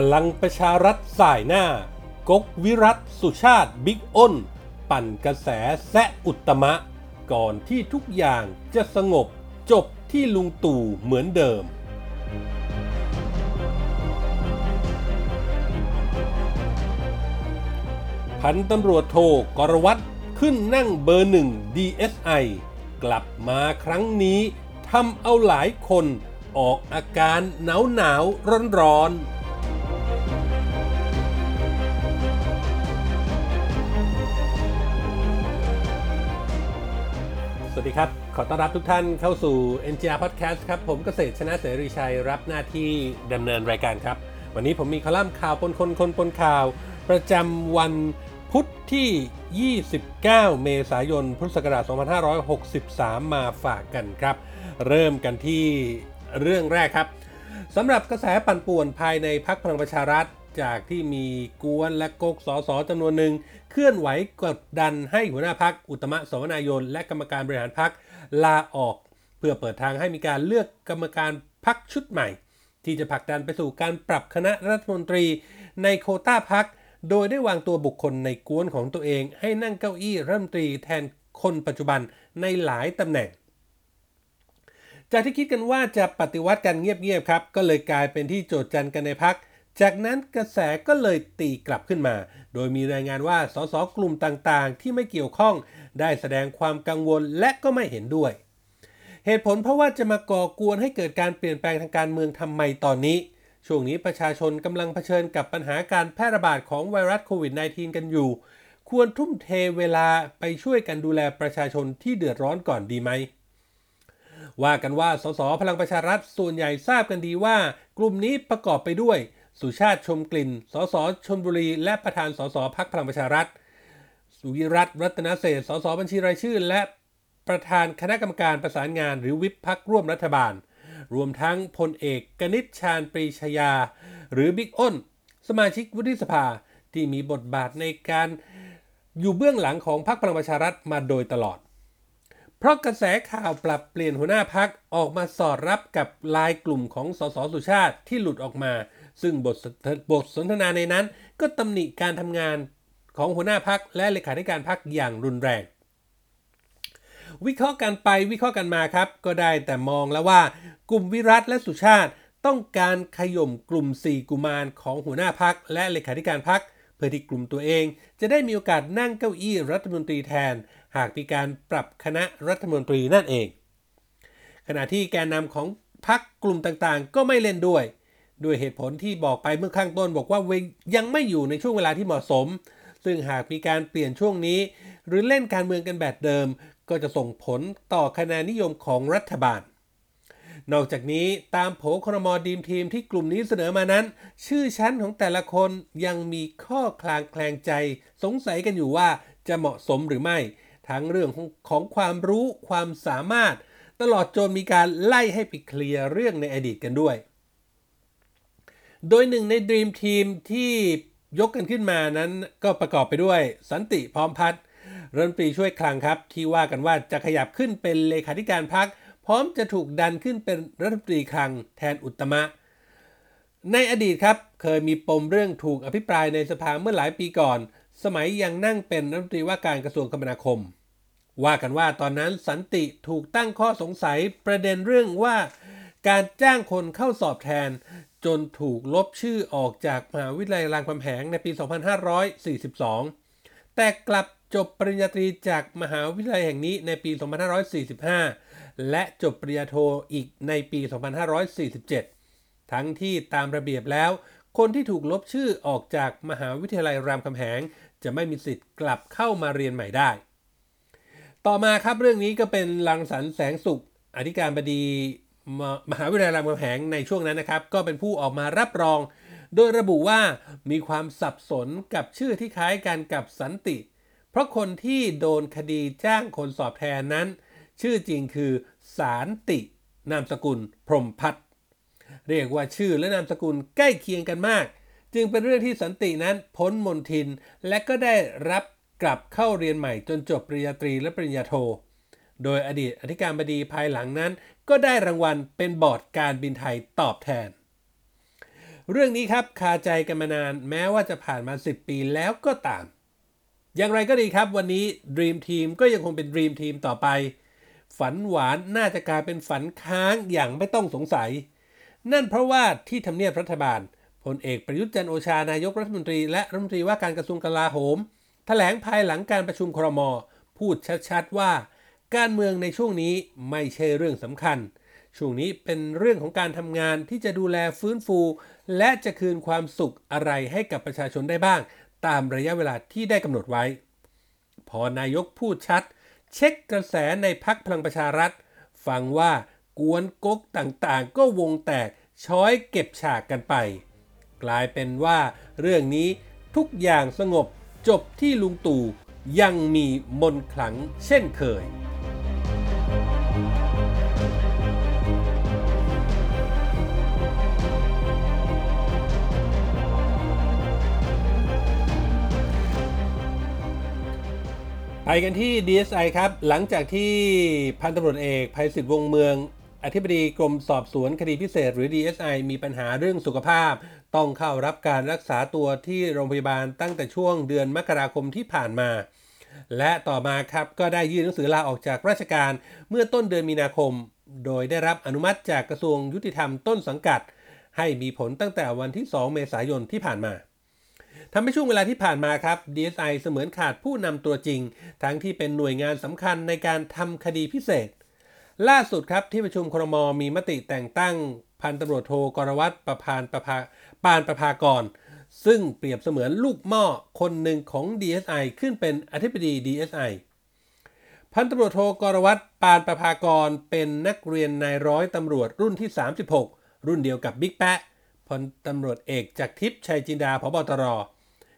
พลังประชารัฐสายหน้ากกวิรัตสุชาติบิ๊กอ้น ปั่นกระแสแซะอุตมะ ก่อนที่ทุกอย่างจะสงบจบที่ลุงตู่เหมือนเดิม พันตำรวจโทกรวัตขึ้นนั่งเบอร์หนึ่ง DSI กลับมาครั้งนี้ทำเอาหลายคนออกอาการหนาวหนาวร้อนร้อน สวัสดีครับ ขอต้อนรับทุกท่านเข้าสู่ NGR Podcast ครับ ผมเกษตรชนะเสรีชัยรับหน้าที่ดำเนินรายการครับ วันนี้ผมมีคอลัมน์ข่าวปนคนคนปนข่าว ประจำวันพุธที่ 29 เมษายน พุทธศักราช 2563 มาฝากกันครับ เริ่มกันที่เรื่องแรกครับสำหรับกระแสปั่นป่วนภายในพักพลังประชารัฐ จากที่มีกวนและกกสสจำนวนหนึ่ง เคลื่อนไหวกดดันให้หัวหน้าพักอุตมะสวนายน และกรรมการบริหารพักลาออก เพื่อเปิดทางให้มีการเลือกกรรมการพักชุดใหม่ ที่จะผลักดันไปสู่การปรับคณะรัฐมนตรีในโคต้าพักโดยได้วางตัวบุคคลในกวนของตัวเอง ให้นั่งเก้าอี้รัฐมนตรีแทนคนปัจจุบันในหลายตำแหน่งจากที่คิดกันว่าจะปฏิวัติกันเงียบๆครับ ก็เลยกลายเป็นที่โจทย์จันกันในพัก จากนั้นกระแสก็เลยตีกลับขึ้นมา โดยมีรายงานว่าสสกลุ่มต่างๆ ที่ไม่เกี่ยวข้อง ได้แสดงความกังวลและก็ไม่เห็นด้วย เหตุผลเพราะว่าจะมาก่อกวนให้เกิดการเปลี่ยนแปลงทางการเมืองทำไมตอนนี้ ช่วงนี้ประชาชนกำลังเผชิญกับปัญหาการแพร่ระบาดของไวรัสโควิด -19 กันอยู่ ควรทุ่มเทเวลาไปช่วยกันดูแลประชาชนที่เดือดร้อนก่อนดีไหมว่ากันว่าสสพลังประชารัฐส่วนใหญ่ทราบกันดีว่า กลุ่มนี้ประกอบไปด้วย สุชาติชมกลิ่น สสชนบุรี และประธานสสพักพลังประชารัฐ สุวิรัตรัตนเศษฐ์สสบัญชีรายชื่อ และประธานคณะกรรมการประสานงานหรือวิปพักร่วมรัฐบาล รวมทั้งพลเอกกนิษฐ์ชาญปรีชยา หรือบิ๊กอ้น สมาชิกวุฒิสภาที่มีบทบาทในการอยู่เบื้องหลังของพรรคพลังประชารัฐมาโดยตลอด เพราะกระแสข่าวปรับเปลี่ยนหัวหน้าพักออกมาสอดรับกับลายกลุ่มของสสสุชาติที่หลุดออกมา ซึ่งบทสนทบทสนทนาในนั้น ก็ตำหนิการทำงานของหัวหน้าพักและเลขาธิการพักอย่างรุนแรง วิเคราะห์กันไปวิเคราะห์กันมาครับ ก็ได้แต่มองแล้วว่า กลุ่มวิรัตและสุชาติต้องการขย่มกลุ่ม 4 กุมารของหัวหน้าพักและเลขาธิการพักเพื่อที่กลุ่มตัวเอง จะได้มีโอกาสนั่งเก้าอี้รัฐมนตรีแทน หากมีการปรับคณะรัฐมนตรีนั่นเอง ขณะที่แกนนำของพักกลุ่มต่างๆ ก็ไม่เล่นด้วย ด้วยเหตุผลที่บอกไปเมื่อข้างต้นบอกว่ายังไม่อยู่ในช่วงเวลาที่เหมาะสม ซึ่งหากมีการเปลี่ยนช่วงนี้ หรือเล่นการเมืองกันแบบเดิม ก็จะส่งผลต่อคะแนนนิยมของรัฐบาล นอกจากนี้ตามโผครมอดีมทีมที่กลุ่มนี้เสนอมานั้น ชื่อชั้นของแต่ละคนยังมีข้อคลางแคลงใจ สงสัยกันอยู่ว่าจะเหมาะสมหรือไม่ ทั้งเรื่องของของความรู้ความสามารถ ตลอดจนมีการไล่ให้ไปเคลียร์เรื่องในอดีตกันด้วย โดยหนึ่งในดีมทีมที่ยกกันขึ้นมานั้นก็ประกอบไปด้วย สันติพร้อมพัฒน์รัฐมนตรีช่วยคลังครับ ที่ว่ากันว่าจะขยับขึ้นเป็นเลขาธิการพักพร้อมจะถูกดันขึ้นเป็นรัฐมนตรีคลังแทนอุตมะ ในอดีตครับเคยมีปมเรื่องถูกอภิปรายในสภาเมื่อหลายปีก่อน สมัยยังนั่งเป็นรัฐมนตรีว่าการกระทรวงคมนาคม ว่ากันว่าตอนนั้นสันติถูกตั้งข้อสงสัยประเด็นเรื่องว่า การจ้างคนเข้าสอบแทน จนถูกลบชื่อออกจากมหาวิทยาลัยรามคำแหงในปี 2542 แต่กลับจบปริญญาตรีจากมหาวิทยาลัยแห่งนี้ในปี 2545 และจบปริญญาโทอีกในปี 2547 ทั้งที่ตามระเบียบแล้ว คนที่ถูกลบชื่อออกจากมหาวิทยาลัยรามคำแหง จะไม่มีสิทธิ์กลับเข้ามาเรียนใหม่ได้ ต่อมาครับเรื่องนี้ก็เป็นรังสรรแสงสุข อธิการบดี มหาวิทยาลัยรามคำแหงในช่วงนั้นนะครับ ก็เป็นผู้ออกมารับรอง โดยระบุว่ามีความสับสนกับชื่อที่คล้ายกันกับสันติ เพราะคนที่โดนคดีจ้างคนสอบแทนนั้น ชื่อจริงคือสารติ นามสกุล พรมพัฒน์เรียกว่าชื่อและนามสกุลใกล้เคียงกันมาก จึงเป็นเรื่องที่สันตินั้นพ้นมนทิน และก็ได้รับกลับเข้าเรียนใหม่จนจบปริญญาตรีและปริญญาโท โดยอดีตอธิการบดีภายหลังนั้น ก็ได้รางวัลเป็นบอร์ดการบินไทยตอบแทน เรื่องนี้ครับคาใจกันมานานแม้ว่าจะผ่านมา 10 ปีแล้วก็ตาม อย่างไรก็ดีครับวันนี้ Dream Team ก็ยังคงเป็น Dream Team ต่อไป ฝันหวานน่าจะกลายเป็นฝันค้างอย่างไม่ต้องสงสัย นั่นเพราะว่าที่ทำเนียบรัฐบาลพลเอกประยุทธ์จันโอชานายกรัฐมนตรีและรัฐมนตรีว่าการกระทรวงกลาโหมแถลงภายหลังการประชุมครม พูดชัดๆว่า การเมืองในช่วงนี้ไม่ใช่เรื่องสำคัญ ช่วงนี้เป็นเรื่องของการทำงานที่จะดูแลฟื้นฟู และจะคืนความสุขอะไรให้กับประชาชนได้บ้าง ตามระยะเวลาที่ได้กำหนดไว้ พอนายกพูดชัด เช็คกระแสในพักพลังประชารัฐ ฟังว่ากวนก๊กต่างๆ ก็วงแตกช้อยเก็บฉากกันไป กลายเป็นว่าเรื่องนี้ทุกอย่างสงบจบที่ลุงตู่ยังมีมนขลังเช่นเคย ไปกันที่ DSI ครับ หลังจากที่พันตำรวจเอกภัยศิษฐ์วงเมือง อธิบดีกรมสอบสวนคดีพิเศษ หรือ DSI มีปัญหาเรื่องสุขภาพ ต้องเข้ารับการรักษาตัวที่โรงพยาบาลตั้งแต่ช่วงเดือนมกราคมที่ผ่านมา และต่อมาครับก็ได้ยื่นหนังสือลาออกจากราชการเมื่อต้นเดือนมีนาคม โดยได้รับอนุมัติจากกระทรวงยุติธรรมต้นสังกัด ให้มีผลตั้งแต่วันที่ 2 เมษายนที่ผ่านมา ทำให้ช่วงเวลาที่ผ่านมาครับ DSI เสมือนขาดผู้นำตัวจริง ทั้งที่เป็นหน่วยงานสำคัญในการทำคดีพิเศษ ล่าสุดครับที่ประชุมครมมีมติแต่งตั้ง พันตำรวจโทกรวัตรประพานประภาปานประภากร ซึ่งเปรียบเสมือนลูกหม้อคนหนึ่งของ DSI ขึ้นเป็นอธิบดี DSI พันตำรวจโทกรวัตรปานประภากรเป็นนักเรียนนายร้อยตำรวจรุ่นที่ 36 รุ่นเดียวกับบิ๊กแปะ พลตำรวจเอกจากทิพย์ชัยจินดาพบตร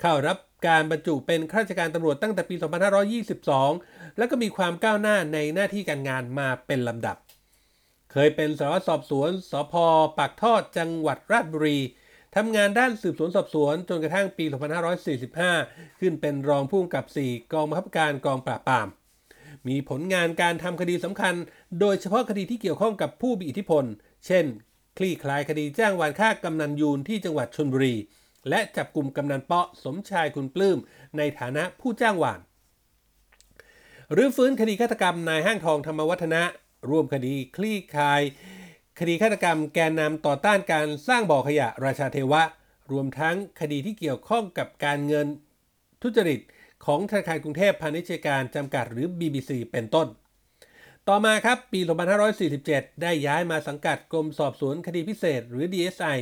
เข้ารับการบรรจุเป็นข้าราชการตำรวจตั้งแต่ปี 2522 แล้วก็มีความก้าวหน้าในหน้าที่การงานมาเป็นลำดับ เคยเป็นสารวัตรสอบสวนสพปากทอดจังหวัดราชบุรีทำงานด้านสืบสวนสอบสวนจนกระทั่งปี 2545 ขึ้นเป็นรองผู้กำกับ 4 กองบังคับการกองปราบปราม มีผลงานการทำคดีสำคัญ โดยเฉพาะคดีที่เกี่ยวข้องกับผู้มีอิทธิพล เช่น คลี่คลายคดีจ้างวานฆ่ากำนันยูนที่จังหวัดชลบุรี และจับกลุ่มกำนันเปาะสมชายคุณปลื้มในฐานะผู้จ้างวานหรือฟื้นคดีฆาตกรรมนายห้างทองธรรมวัฒนะ ร่วมคดีคลี่คลาย คดีฆาตกรรมแกนนำต่อต้านการสร้างบ่อขยะราชาเทวะ รวมทั้งคดีที่เกี่ยวข้องกับการเงินทุจริตของธนาคารกรุงเทพพาณิชยการจำกัดหรือ BBC เป็นต้น ต่อมาครับปี 2547 ได้ย้ายมาสังกัดกรมสอบสวนคดีพิเศษ หรือ DSI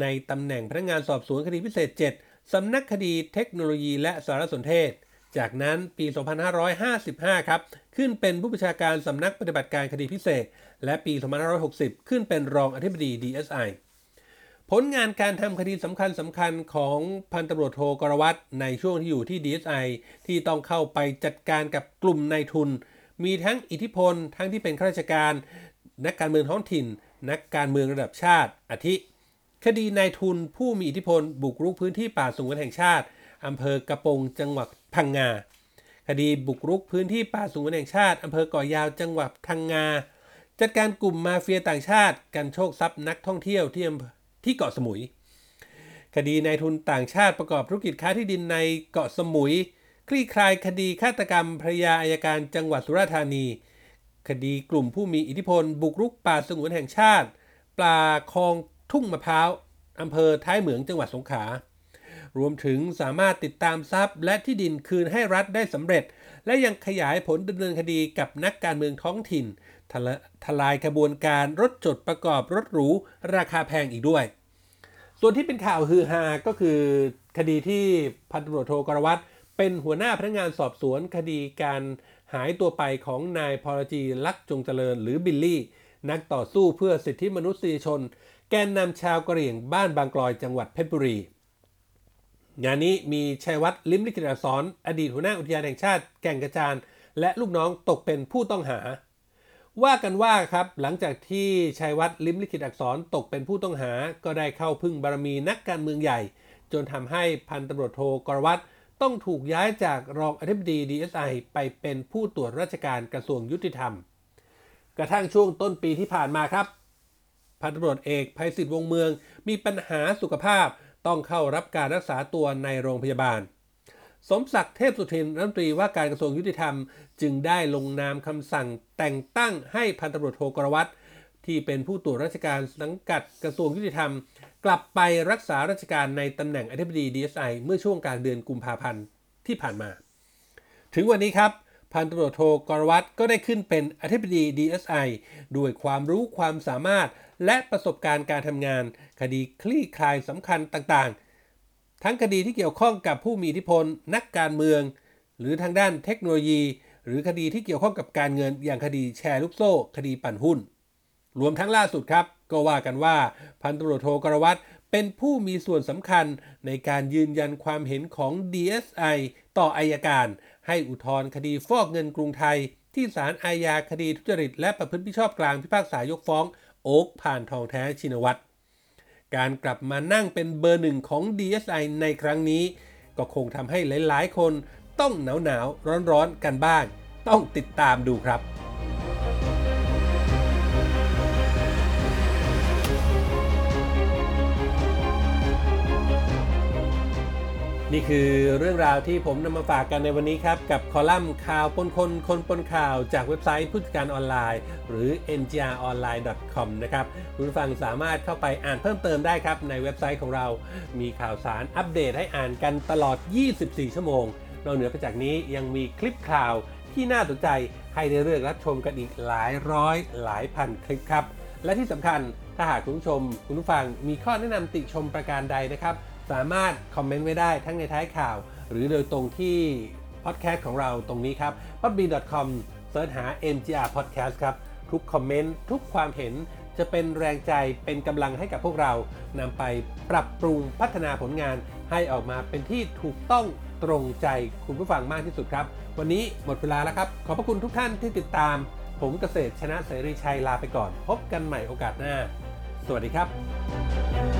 ในตำแหน่งพนักงานสอบสวนคดีพิเศษ 7 สำนักคดีเทคโนโลยีและสารสนเทศ จากนั้นปี 2555 ครับ ขึ้นเป็นผู้บัญชาการสำนักปฏิบัติการคดีพิเศษ และปี 2560 ขึ้นเป็นรองอธิบดี DSI ผลงานการทำคดีสำคัญสำคัญของพันตำรวจโทกรวัตในช่วงที่อยู่ที่ DSI ที่ต้องเข้าไปจัดการกับกลุ่มนายทุน มีทั้งอิทธิพล ทั้งที่เป็นข้าราชการ นักการเมืองท้องถิ่น นักการเมืองระดับชาติ อาทิ คดีนายทุนผู้มีอิทธิพล บุกรุกพื้นที่ป่าสงวนแห่งชาติอำเภอกระโปงจังหวัดพังงา คดีบุกรุกพื้นที่ป่าสงวนแห่งชาติอำเภอก่อยาวจังหวัดพังงา จัดการกลุ่มมาเฟียต่างชาติกันโชคทรัพย์นักท่องเที่ยวที่อำเภอที่เกาะสมุย คดีนายทุนต่างชาติประกอบธุรกิจค้าที่ดินในเกาะสมุย คลี่คลายคดีฆาตกรรมภรยาอายการจังหวัดสุราษฎร์ธานี คดีกลุ่มผู้มีอิทธิพล บุกรุกป่าสงวนแห่งชาติ ปลาคลองทุ่งมะพร้าวอำเภอท้ายเหมืองจังหวัดสงขลารวมถึงสามารถติดตามทรัพย์ และที่ดินคืนให้รัฐได้สำเร็จ และยังขยายผลดำเนินคดีกับนักการเมืองท้องถิ่นทละทลายกระบวนการรถจดประกอบรถหรู ราคาแพงอีกด้วย ส่วนที่เป็นข่าวฮือฮาก็คือคดีที่พันตำรวจโทกรวัตร เป็นหัวหน้าพนักงานสอบสวนคดีการหายตัวไปของนายพอละจี รักจงเจริญหรือบิลลี่ นักต่อสู้เพื่อสิทธิมนุษยชน แกนนำชาวกะเหรี่ยงบ้านบางกลอยจังหวัดเพชรบุรี งานนี้มีชัยวัฒน์ลิ้มลิขิตอักษรอดีตหัวหน้าอุทยานแห่งชาติแก่งกระจานและลูกน้องตกเป็นผู้ต้องหา ว่ากันว่าครับหลังจากที่ชัยวัฒน์ลิ้มลิขิตอักษรตกเป็นผู้ต้องหา ก็ได้เข้าพึ่งบารมีนักการเมืองใหญ่ จนทำให้พันตำรวจโทกรวัตร ต้องถูกย้ายจากรองอธิบดี DSI ไปเป็นผู้ตรวจราชการกระทรวงยุติธรรม กระทั่งช่วงต้นปีที่ผ่านมาครับพันตำรวจเอกภัยศิษฐ์วงเมือง มีปัญหาสุขภาพต้องเข้ารับการรักษาตัวในโรงพยาบาล สมศักดิ์เทพสุทินรัฐมนตรีว่าการกระทรวงยุติธรรม จึงได้ลงนามคำสั่งแต่งตั้งให้พันตำรวจโทกรวัตร ที่เป็นผู้ตรวจราชการสังกัดกระทรวงยุติธรรม กลับไปรักษาราชการในตำแหน่งอธิบดี DSI เมื่อช่วงกลางเดือนกุมภาพันธ์ที่ผ่านมา ถึงวันนี้ครับพันตำรวจโทกรวัตรก็ได้ขึ้นเป็นอธิบดี DSI ด้วยความรู้ความสามารถ และประสบการณ์การทำงาน คดีคลี่คลายสำคัญต่างๆ ทั้งคดีที่เกี่ยวข้องกับผู้มีอิทธิพล นักการเมือง หรือทางด้านเทคโนโลยี หรือคดีที่เกี่ยวข้องกับการเงินอย่างคดีแชร์ลูกโซ่ คดีปั่นหุ้น รวมทั้งล่าสุดครับ ก็ว่ากันว่าพันตำรวจโทกรวัตรเป็นผู้มีส่วนสำคัญในการยืนยันความเห็นของ DSI ต่ออายการ ให้อุทธรณ์คดีฟอกเงินกรุงไทย ที่ศาลอาญาคดีทุจริต และประพฤติมิชอบกลางพิพากษายกฟ้อง โอ๊กผ่านทองแท้ชินวัตรการกลับมานั่งเป็นเบอร์หนึ่งของ DSI ในครั้งนี้ ก็คงทำให้หลาย ๆ คนต้องหนาวหนาวร้อนๆกันบ้าง ต้องติดตามดูครับ นี่คือเรื่องราวที่ผมนำมาฝากกันในวันนี้ครับ กับคอลัมน์ข่าวปนคนคนปนข่าวจากเว็บไซต์ผู้จัดการออนไลน์ หรือ ngronline.com นะครับคุณผู้ฟังสามารถเข้าไปอ่านเพิ่มเติมได้ครับ ในเว็บไซต์ของเรา มีข่าวสารอัปเดตให้อ่านกันตลอด 24 ชั่วโมงนอกเหนือไปจากนี้ยังมีคลิปข่าวที่น่าสนใจให้ได้เลือกรับชมกันอีกหลายร้อยหลายพันคลิปครับ และที่สำคัญถ้าหากคุณผู้ชมคุณผู้ฟังมีข้อแนะนำติชมประการใดนะครับ สามารถคอมเมนต์ไว้ได้ทั้งในท้ายข่าว หรือโดยตรงที่พอดแคสต์ของเราตรงนี้ครับ podbean.com เสิร์ชหา MGR Podcast ครับ ทุกคอมเมนต์ ทุกความเห็นจะเป็นแรงใจเป็นกำลังให้กับพวกเรานำไปปรับปรุงพัฒนาผลงานให้ออกมาเป็นที่ถูกต้องตรงใจคุณผู้ฟังมากที่สุดครับ วันนี้หมดเวลาแล้วครับ ขอบพระคุณทุกท่านที่ติดตาม ผมเกษตรชนะเสรีชัยลาไปก่อน พบกันใหม่โอกาสหน้า สวัสดีครับ